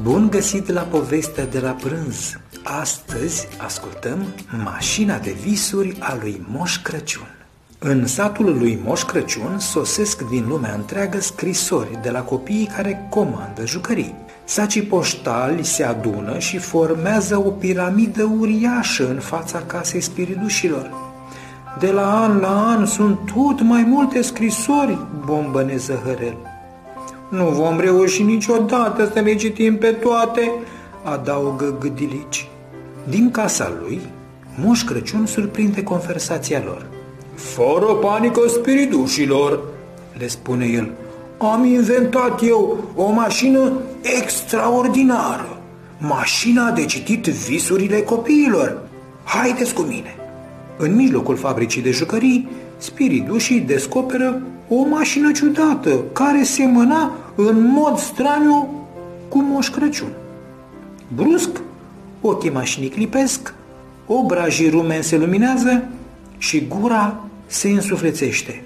Bun găsit la povestea de la prânz! Astăzi ascultăm Mașina de visuri a lui Moș Crăciun. În satul lui Moș Crăciun sosesc din lumea întreagă scrisori de la copiii care comandă jucării. Sacii poștali se adună și formează o piramidă uriașă în fața casei spiridușilor. De la an la an sunt tot mai multe scrisori, bombăne Zăhărel. Nu vom reuși niciodată să le citim pe toate, adaugă Gâdilici. Din casa lui, Moș Crăciun surprinde conversația lor. Fără panică spiridușilor, le spune el, am inventat eu o mașină extraordinară, mașina de citit visurile copiilor. Haideți cu mine! În mijlocul fabricii de jucării, spiridușii descoperă o mașină ciudată care semăna în mod straniu cu Moș Crăciun. Brusc, ochii mașinii clipesc, obrajii rumeni se luminează și gura se însuflețește.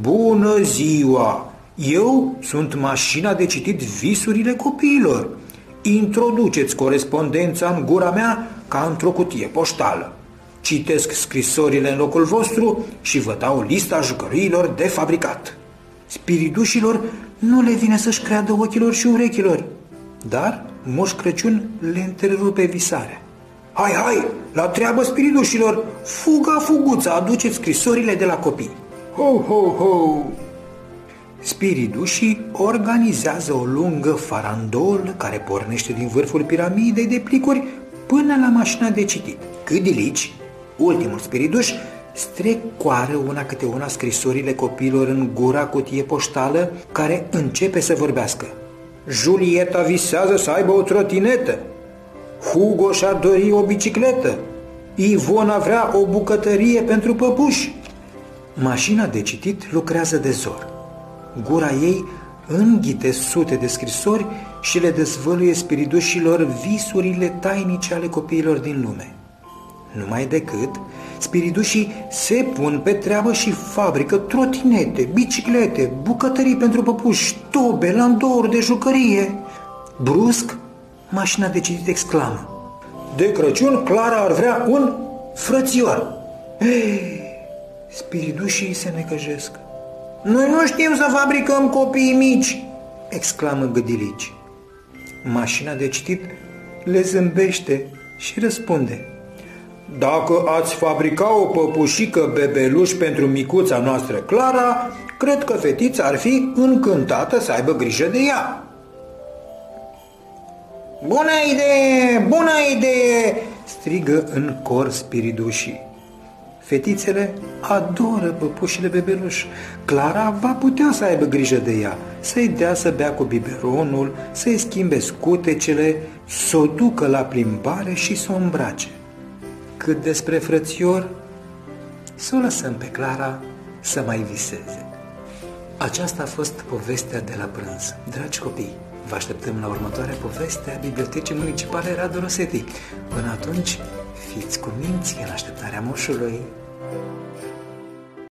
Bună ziua! Eu sunt mașina de citit visurile copiilor. Introduceți corespondența în gura mea ca într-o cutie poștală. Citesc scrisorile în locul vostru și vă dau lista jucăriilor de fabricat. Spiridușilor nu le vine să-și creadă ochilor și urechilor, dar Moș Crăciun le întrerupe visarea. Hai, hai, la treabă spiridușilor, fuga fuguța, aduceți scrisorile de la copii. Ho, ho, ho! Spiridușii organizează o lungă farandol care pornește din vârful piramidei de plicuri până la mașina de citit. Câdilici, ultimul spiriduș, strecoară una câte una scrisorile copiilor în gura cutie poștală care începe să vorbească. Julieta visează să aibă o trotinetă. Hugo și-ar dori o bicicletă. Ivona vrea o bucătărie pentru păpuși. Mașina de citit lucrează de zor. Gura ei înghite sute de scrisori și le dezvăluie spiridușilor visurile tainice ale copiilor din lume. Numai decât, spiridușii se pun pe treabă și fabrică trotinete, biciclete, bucătării pentru păpuși, tobe, landouri de jucărie. Brusc, mașina de citit exclamă. De Crăciun, Clara ar vrea un frățior. Ei, spiridușii se necăjesc. Noi nu știm să fabricăm copii mici, exclamă Gâdilici. Mașina de citit le zâmbește și răspunde. Dacă ați fabrica o păpușică bebeluș pentru micuța noastră Clara, cred că fetița ar fi încântată să aibă grijă de ea. Bună idee! Bună idee! strigă în cor spiridușii. Fetițele adoră păpușile bebeluș. Clara va putea să aibă grijă de ea, să-i dea să bea cu biberonul, să-i schimbe scutecele, să o ducă la plimbare și să o îmbrace. Cât despre frățior, să o lăsăm pe Clara să mai viseze. Aceasta a fost povestea de la prânz. Dragi copii, vă așteptăm la următoarea poveste a Bibliotecii Municipale Radu Rosetti. Până atunci, fiți cu minți în așteptarea moșului.